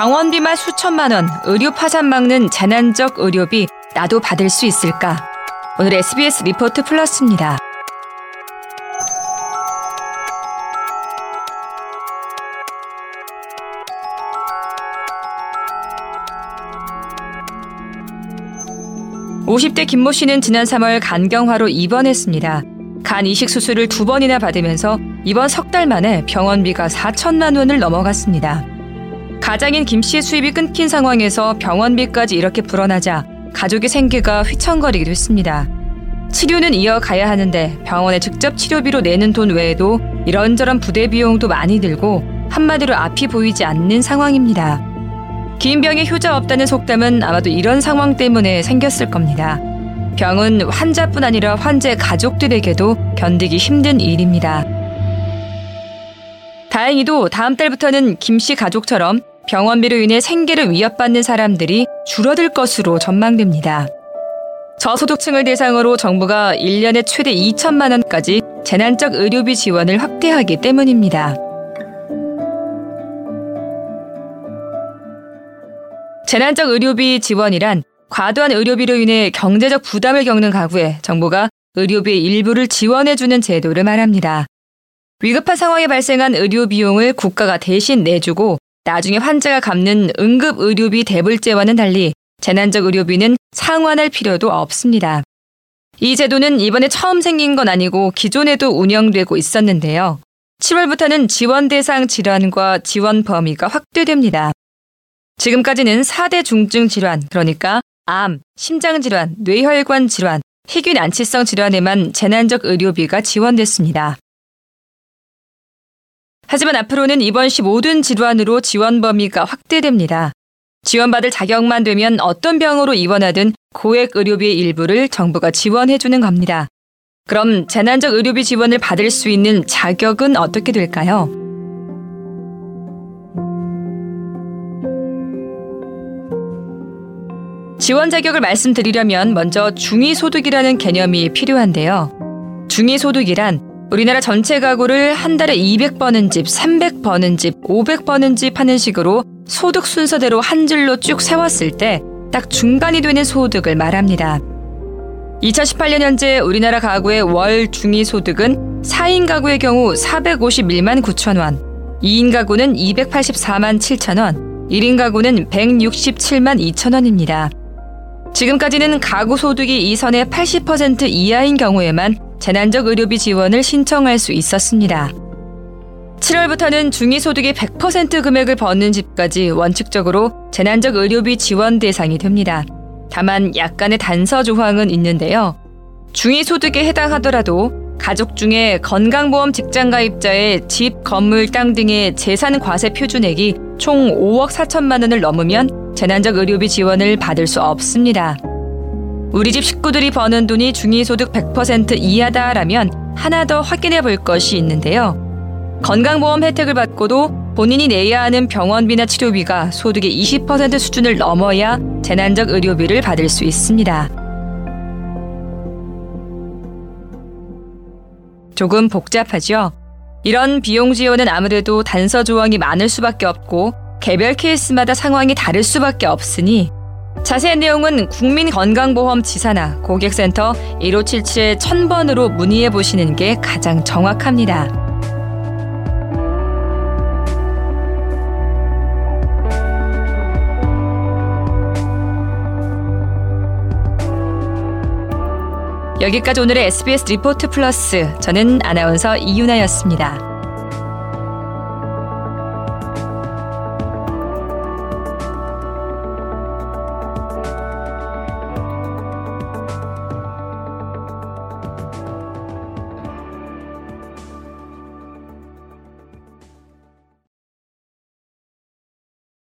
병원비만 수천만 원, 의료 파산 막는 재난적 의료비 나도 받을 수 있을까? 오늘 SBS 리포트 플러스입니다. (50대) 김모 씨는 지난 (3월) 간경화로 입원했습니다. 간 이식 수술을 두 번이나 받으면서 이번 석 달 만에 병원비가 4천만 원을 넘어갔습니다. 가장인 김 씨의 수입이 끊긴 상황에서 병원비까지 이렇게 불어나자 가족의 생계가 휘청거리기도 했습니다. 치료는 이어가야 하는데 병원에 직접 치료비로 내는 돈 외에도 이런저런 부대 비용도 많이 들고 한마디로 앞이 보이지 않는 상황입니다. 긴 병에 효자 없다는 속담은 아마도 이런 상황 때문에 생겼을 겁니다. 병은 환자뿐 아니라 환자의 가족들에게도 견디기 힘든 일입니다. 다행히도 다음 달부터는 김 씨 가족처럼 병원비로 인해 생계를 위협받는 사람들이 줄어들 것으로 전망됩니다. 저소득층을 대상으로 정부가 1년에 최대 2천만 원까지 재난적 의료비 지원을 확대하기 때문입니다. 재난적 의료비 지원이란 과도한 의료비로 인해 경제적 부담을 겪는 가구에 정부가 의료비의 일부를 지원해주는 제도를 말합니다. 위급한 상황에 발생한 의료 비용을 국가가 대신 내주고 나중에 환자가 갚는 응급 의료비 대불제와는 달리 재난적 의료비는 상환할 필요도 없습니다. 이 제도는 이번에 처음 생긴 건 아니고 기존에도 운영되고 있었는데요. 7월부터는 지원 대상 질환과 지원 범위가 확대됩니다. 지금까지는 4대 중증 질환, 그러니까 암, 심장 질환, 뇌혈관 질환, 희귀 난치성 질환에만 재난적 의료비가 지원됐습니다. 하지만 앞으로는 입원 시 모든 질환으로 지원 범위가 확대됩니다. 지원받을 자격만 되면 어떤 병으로 입원하든 고액 의료비의 일부를 정부가 지원해주는 겁니다. 그럼 재난적 의료비 지원을 받을 수 있는 자격은 어떻게 될까요? 지원 자격을 말씀드리려면 먼저 중위소득이라는 개념이 필요한데요. 중위소득이란 우리나라 전체 가구를 한 달에 200버는 집, 300버는 집, 500버는 집 하는 식으로 소득 순서대로 한 줄로 쭉 세웠을 때 딱 중간이 되는 소득을 말합니다. 2018년 현재 우리나라 가구의 월 중위 소득은 4인 가구의 경우 451만 9천 원, 2인 가구는 284만 7천 원, 1인 가구는 167만 2천 원입니다. 지금까지는 가구 소득이 이 선의 80% 이하인 경우에만 재난적 의료비 지원을 신청할 수 있었습니다. 7월부터는 중위소득의 100% 금액을 버는 집까지 원칙적으로 재난적 의료비 지원 대상이 됩니다. 다만 약간의 단서 조항은 있는데요. 중위소득에 해당하더라도 가족 중에 건강보험 직장가입자의 집, 건물, 땅 등의 재산 과세 표준액이 총 5억 4천만 원을 넘으면 재난적 의료비 지원을 받을 수 없습니다. 우리 집 식구들이 버는 돈이 중위소득 100% 이하다라면 하나 더 확인해 볼 것이 있는데요. 건강보험 혜택을 받고도 본인이 내야 하는 병원비나 치료비가 소득의 20% 수준을 넘어야 재난적 의료비를 받을 수 있습니다. 조금 복잡하죠? 이런 비용 지원은 아무래도 단서 조항이 많을 수밖에 없고 개별 케이스마다 상황이 다를 수밖에 없으니 자세한 내용은 국민건강보험 지사나 고객센터 1577-1000번으로 문의해 보시는 게 가장 정확합니다. 여기까지 오늘의 SBS 리포트 플러스. 저는 아나운서 이윤아였습니다.